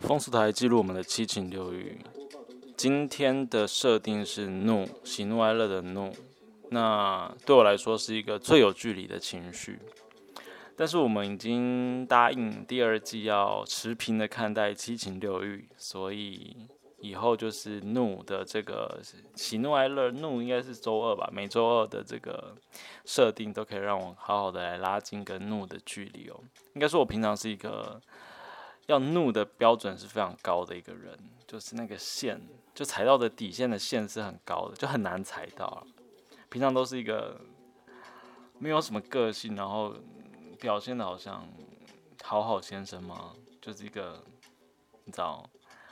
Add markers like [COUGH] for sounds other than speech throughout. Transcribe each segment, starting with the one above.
风俗，台记录我们的七情六欲。今天的设定是怒，喜怒哀乐的怒。那对我来说是一个最有距离的情绪。但是我们已经答应第二季要持平的看待七情六欲，所以以后就是怒的这个喜怒哀乐，怒应该是周二吧，每周二的这个设定都可以让我好好的来拉近跟怒的距离哦。应该说，我平常是一个要怒的标准是非常高的一个人，就是那个线，就踩到的底线的线是很高的，就很难踩到。平常都是一个没有什么个性，然后。表现的好像好好先生吗？就是一个你知道，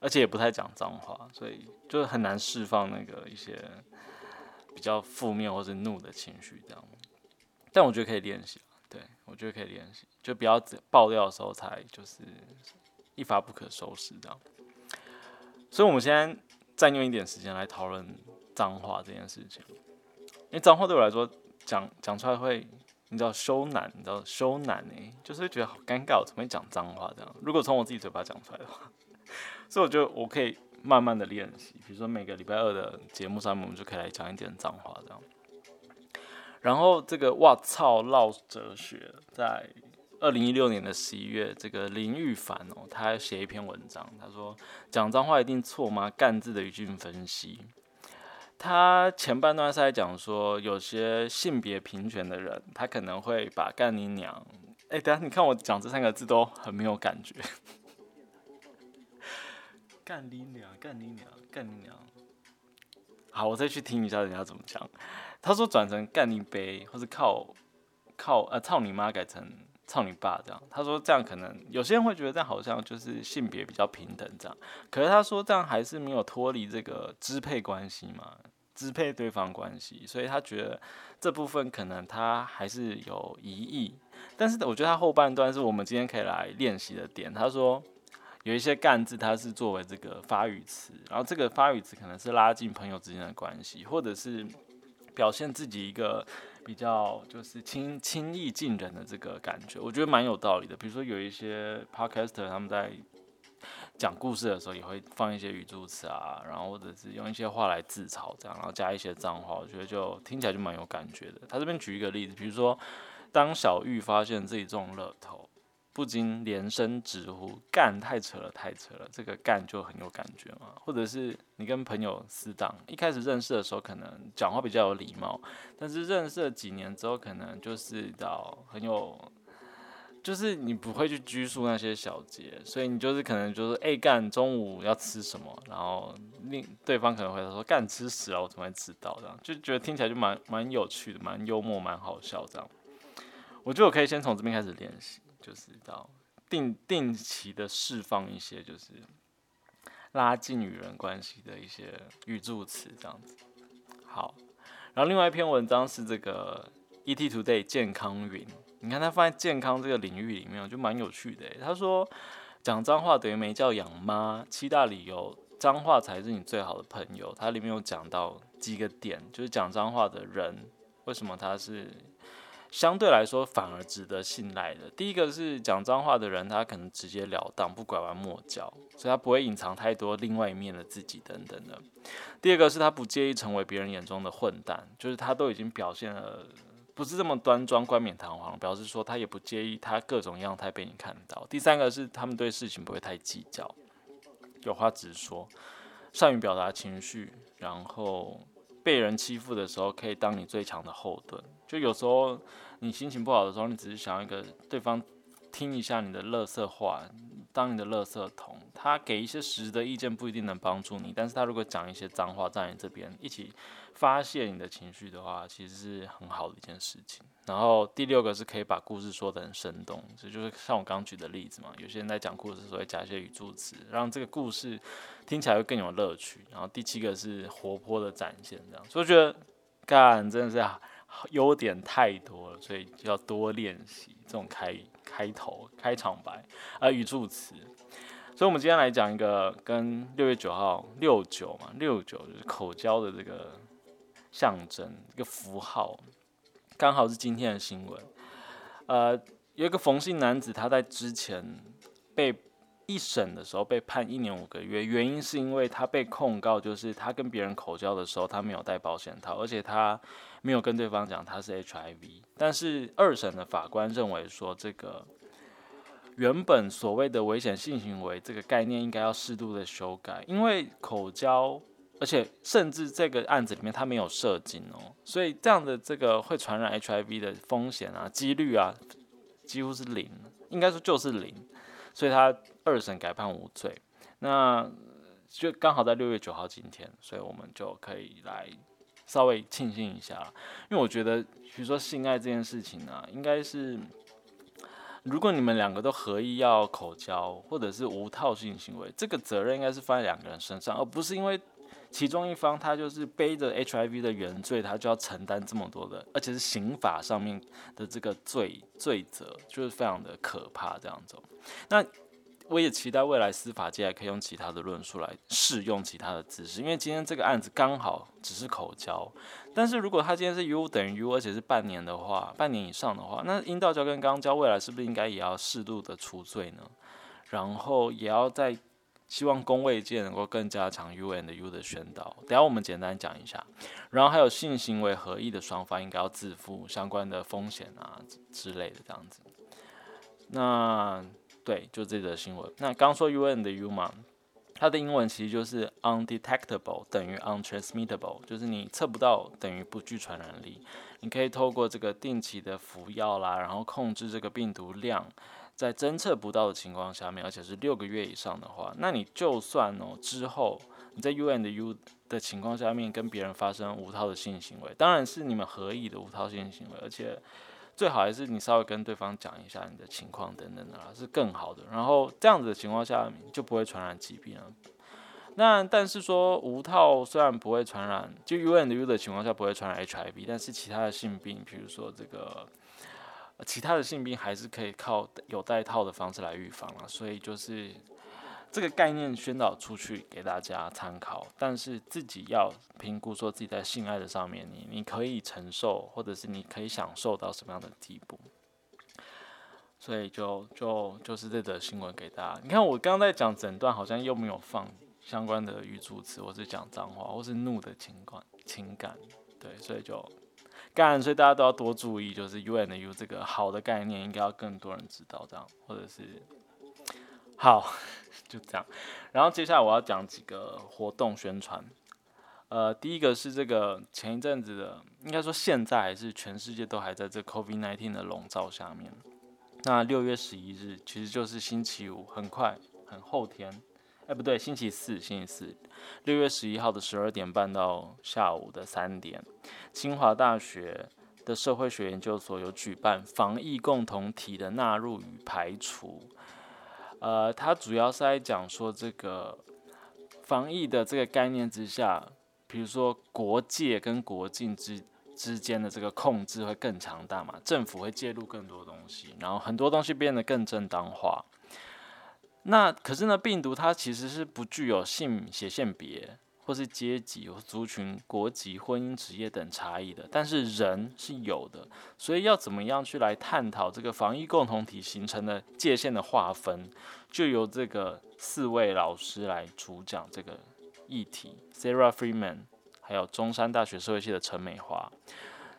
而且也不太讲脏话，所以就很难释放那个一些比较负面或者怒的情绪这样。但我觉得可以练习，对我觉得可以练习，就不要爆掉的时候才就是一发不可收拾这样。所以，我们现在占用一点时间来讨论脏话这件事情，因为脏话对我来说讲讲出来会。你知道羞难，你知道羞难哎，就是觉得好尴尬，我怎么会讲脏话这样？如果从我自己嘴巴讲出来的话，所以我觉得我可以慢慢的练习，比如说每个礼拜二的节目上面，我们就可以来讲一点脏话这样。然后这个哇操唠哲学，在二零一六年的十一月，这个林玉凡哦，他写一篇文章，他说讲脏话一定错吗？干字的语境分析。他前半段是在讲说，有些性别平权的人，他可能会把“干你娘”哎，等下你看我讲这三个字都很没有感觉，“干你娘”“干你娘”“干你娘”。好，我再去听一下人家怎么讲。他说转成“干你杯”或者靠靠呃“操你妈”改成“操你爸”这样。他说这样可能有些人会觉得这样好像就是性别比较平等这样，可是他说这样还是没有脱离这个支配关系嘛。支配对方关系，所以他觉得这部分可能他还是有疑义，但是我觉得他后半段是我们今天可以来练习的点。他说有一些干字，它是作为这个发语词，然后这个发语词可能是拉近朋友之间的关系，或者是表现自己一个比较就是轻轻易近人的这个感觉，我觉得蛮有道理的。比如说有一些 podcaster 他们在。讲故事的时候也会放一些语助词啊，然后或者是用一些话来自嘲这样，然后加一些脏话，我觉得就听起来就蛮有感觉的。他这边举一个例子，比如说，当小玉发现自己中乐透，不禁连声直呼“干太扯了，太扯了”，这个“干”就很有感觉嘛。或者是你跟朋友私档，一开始认识的时候可能讲话比较有礼貌，但是认识了几年之后，可能就是到很有。就是你不会去拘束那些小节，所以你就是可能就是哎干中午要吃什么，然后另对方可能会说干吃屎了，我怎么会知道这样？就觉得听起来就蛮蛮有趣的，蛮幽默，蛮好笑这样。我觉得我可以先从这边开始练习，就是到定定期的释放一些就是拉近与人关系的一些语助词这样子。好，然后另外一篇文章是这个 ET Today 健康云。你看他放在健康这个领域里面，就蛮有趣的。他说讲脏话等于没叫养妈，七大理由脏话才是你最好的朋友。它里面有讲到几个点，就是讲脏话的人为什么他是相对来说反而值得信赖的。第一个是讲脏话的人，他可能直截了当，不拐弯抹角，所以他不会隐藏太多另外一面的自己等等的。第二个是他不介意成为别人眼中的混蛋，就是他都已经表现了。不是这么端庄、冠冕堂皇，表示说他也不介意他各种样态被你看到。第三个是他们对事情不会太计较，有话直说，善于表达情绪，然后被人欺负的时候可以当你最强的后盾。就有时候你心情不好的时候，你只是想要一个对方听一下你的乐色话，当你的乐色桶。他给一些实质的意见不一定能帮助你，但是他如果讲一些脏话在你这边一起。发泄你的情绪的话，其实是很好的一件事情。然后第六个是可以把故事说得很生动，这就是像我刚举的例子嘛。有些人在讲故事的时候会加一些语助词，让这个故事听起来会更有乐趣。然后第七个是活泼的展现，这样。所以我觉得干真的是优点太多了，所以要多练习这种开开头、开场白啊语助词。所以，我们今天来讲一个跟六月九号六九嘛，六九就是口交的这个。象征，一个符号，刚好是今天的新闻。呃，有一个冯姓男子，他在之前被一审的时候被判一年五个月，原因是因为他被控告，就是他跟别人口交的时候，他没有带保险套，而且他没有跟对方讲他是 HIV。但是二审的法官认为说，这个原本所谓的危险性行为这个概念应该要适度的修改，因为口交，而且甚至这个案子里面他没有射精哦，所以这样的这个会传染 HIV 的风险啊、几率啊，几乎是零，应该说就是零，所以他。二审改判无罪，那就刚好在六月九号今天，所以我们就可以来稍微庆幸一下。因为我觉得，比如说性爱这件事情呢，应该是如果你们两个都合意要口交，或者是无套性行为，这个责任应该是放在两个人身上，而不是因为其中一方他就是背着 HIV 的原罪，他就要承担这么多的，而且是刑法上面的这个罪罪责，就是非常的可怕这样子。那我也期待未来司法界还可以用其他的论述来适用其他的姿势，因为今天这个案子刚好只是口交，但是如果他今天是 U 等于 U，而且是半年的话，半年以上的话，那阴道交跟肛交未来是不是应该也要适度的除罪呢？然后也要在希望公卫界能够更加强 U and U 的宣导。等下我们简单讲一下，然后还有性行为合意的双方应该要自负相关的风险啊之类的这样子。那。对，就这则新闻。那刚说 U N 的 U 嘛，它的英文其实就是 undetectable 等于 untransmittable，就是你测不到等于不具传染力。你可以透过这个定期的服药啦，然后控制这个病毒量，在侦测不到的情况下面，而且是六个月以上的话，那你就算哦之后你在 U N 的 U 的情况下面跟别人发生无套的性行为，当然是你们合意的无套性行为，而且。最好还是你稍微跟对方讲一下你的情况等等的啦，是更好的。然后这样子的情况下就不会传染疾病了。那但是说无套虽然不会传染，就 U N U 的情况下不会传染 H I V，但是其他的性病，比如说这个其他的性病还是可以靠有带套的方式来预防了。所以就是。这个概念宣导出去给大家参考，但是自己要评估说自己在性爱的上面，你你可以承受，或者是你可以享受到什么样的地步。所以就就就是这则新闻给大家。你看我刚刚在讲整段，好像又没有放相关的语助词，或是讲脏话或是怒的情感情感。对，所以就干，所以大家都要多注意，就是 U and U 这个好的概念，应该要更多人知道这样，或者是。好，[LAUGHS] 就这样。然后接下来我要讲几个活动宣传。呃，第一个是这个前一阵子的，应该说现在还是全世界都还在这 COVID-19 的笼罩下面。那六月十一日其实就是星期五，很快，很后天。哎，不对，星期四，星期四，六月十一号的十二点半到下午的三点，清华大学的社会学研究所有举办防疫共同体的纳入与排除。呃，它主要是在讲说这个防疫的这个概念之下，比如说国界跟国境之之间的这个控制会更强大嘛，政府会介入更多东西，然后很多东西变得更正当化。那可是呢，病毒它其实是不具有性血性别。或是阶级、族群、国籍、婚姻、职业等差异的，但是人是有的，所以要怎么样去来探讨这个防疫共同体形成的界限的划分，就由这个四位老师来主讲这个议题：Sarah Freeman，还有中山大学社会系的陈美华，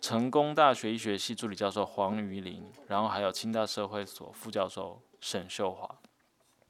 成功大学医学系助理教授黄瑜林，然后还有清大社会所副教授沈秀华，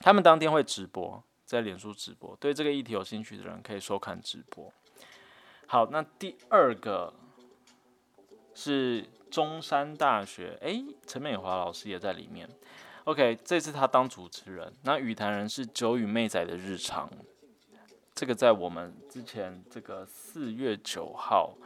他们当天会直播。在脸书直播，对这个议题有兴趣的人可以收看直播。好，那第二个是中山大学，诶，陈美华老师也在里面。OK，这次他当主持人。那语坛人是九与妹仔的日常，这个在我们之前这个四月九号，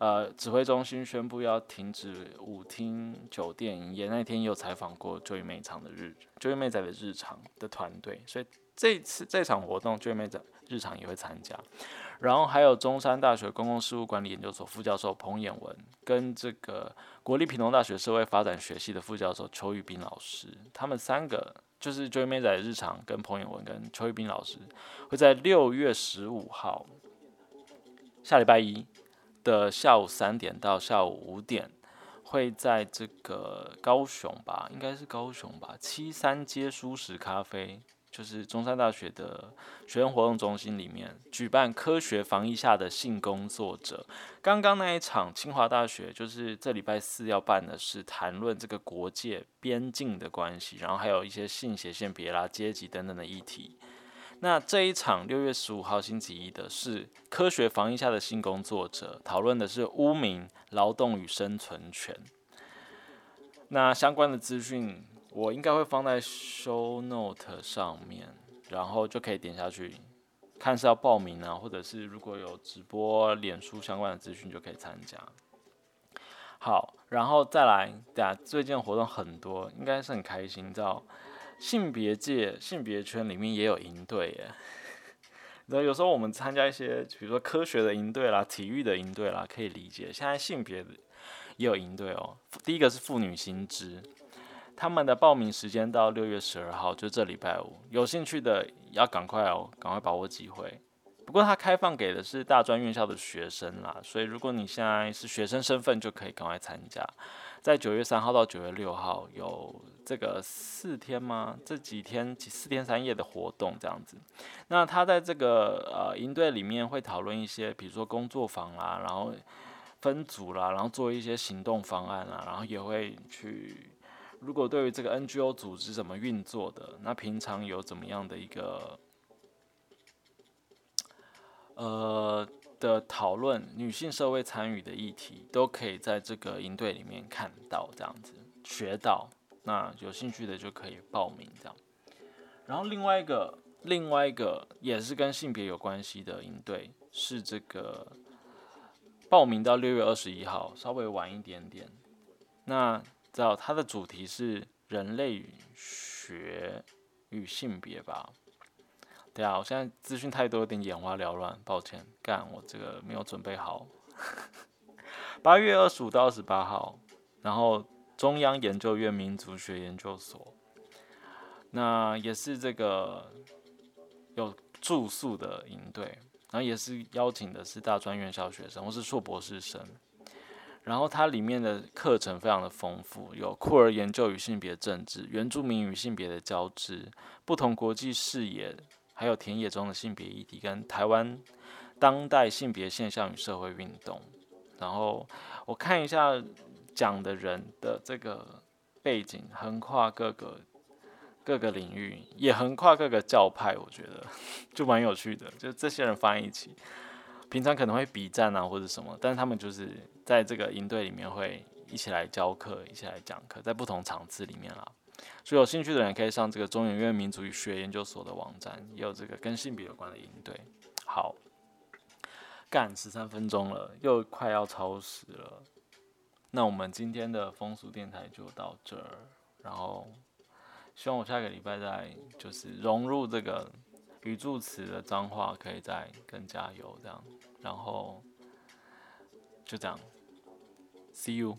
呃，指挥中心宣布要停止舞厅酒店营业那天，有采访过九与妹场的日九与妹仔的日常的团队，所以。这次这场活动，J 妹的日常也会参加，然后还有中山大学公共事务管理研究所副教授彭衍文，跟这个国立屏东大学社会发展学系的副教授邱玉斌老师，他们三个就是 J 妹仔日常跟彭衍文跟邱玉斌老师，会在六月十五号下礼拜一的下午三点到下午五点，会在这个高雄吧，应该是高雄吧，七三街舒适咖啡，就是中山大学的学生活动中心里面举办科学防疫下的性工作者。刚刚那一场清华大学就是这礼拜四要办的是谈论这个国界边境的关系，然后还有一些性别、线别啦、阶级等等的议题。那这一场六月十五号星期一的是科学防疫下的性工作者，讨论的是污名、劳动与生存权。那相关的资讯我应该会放在 show note 上面，然后就可以点下去看是要报名啊，或者是如果有直播、脸书相关的资讯就可以参加。好，然后再来，对啊，最近活动很多，应该是很开心，知道。性别界、性别圈里面也有营队耶。[LAUGHS] 然后有时候我们参加一些，比如说科学的营队啦、体育的营队啦，可以理解。现在性别也有营队哦。第一个是妇女新知，他们的报名时间到六月十二号，就这礼拜五。有兴趣的要赶快哦，赶快把握机会。不过它开放给的是大专院校的学生啦，所以如果你现在是学生身份，就可以赶快参加。在九月三号到九月六号有这个四天吗？这几天四天三夜的活动这样子。那他在这个呃营队里面会讨论一些，比如说工作坊啦，然后分组啦，然后做一些行动方案啦，然后也会去，如果对于这个 NGO 组织怎么运作的，那平常有怎么样的一个呃。的讨论，女性社会参与的议题，都可以在这个营队里面看到，这样子学到。那有兴趣的就可以报名这样。然后另外一个，另外一个也是跟性别有关系的营队，是这个报名到六月二十一号，稍微晚一点点。那知道它的主题是人类学与性别吧？对啊，我现在资讯太多，有点眼花缭乱，抱歉。干，我这个没有准备好。八月二十五到二十八号，然后中央研究院民族学研究所，那也是这个有住宿的营队，然后也是邀请的是大专院校学生或是硕博士生，然后它里面的课程非常的丰富，有酷儿研究与性别政治、原住民与性别的交织、不同国际视野。还有田野中的性别议题，跟台湾当代性别现象与社会运动。然后我看一下讲的人的这个背景，横跨各个各个领域，也横跨各个教派，我觉得 [LAUGHS] 就蛮有趣的。就这些人放在一起，平常可能会比战啊或者什么，但是他们就是在这个营队里面会一起来教课，一起来讲课，在不同场次里面啦。所以有兴趣的人可以上这个中研院民族与学研究所的网站，也有这个跟性别有关的营队。好，干十三分钟了，又快要超时了。那我们今天的风俗电台就到这儿，然后希望我下个礼拜再就是融入这个语助词的脏话，可以再更加有这样。然后就这样，See you。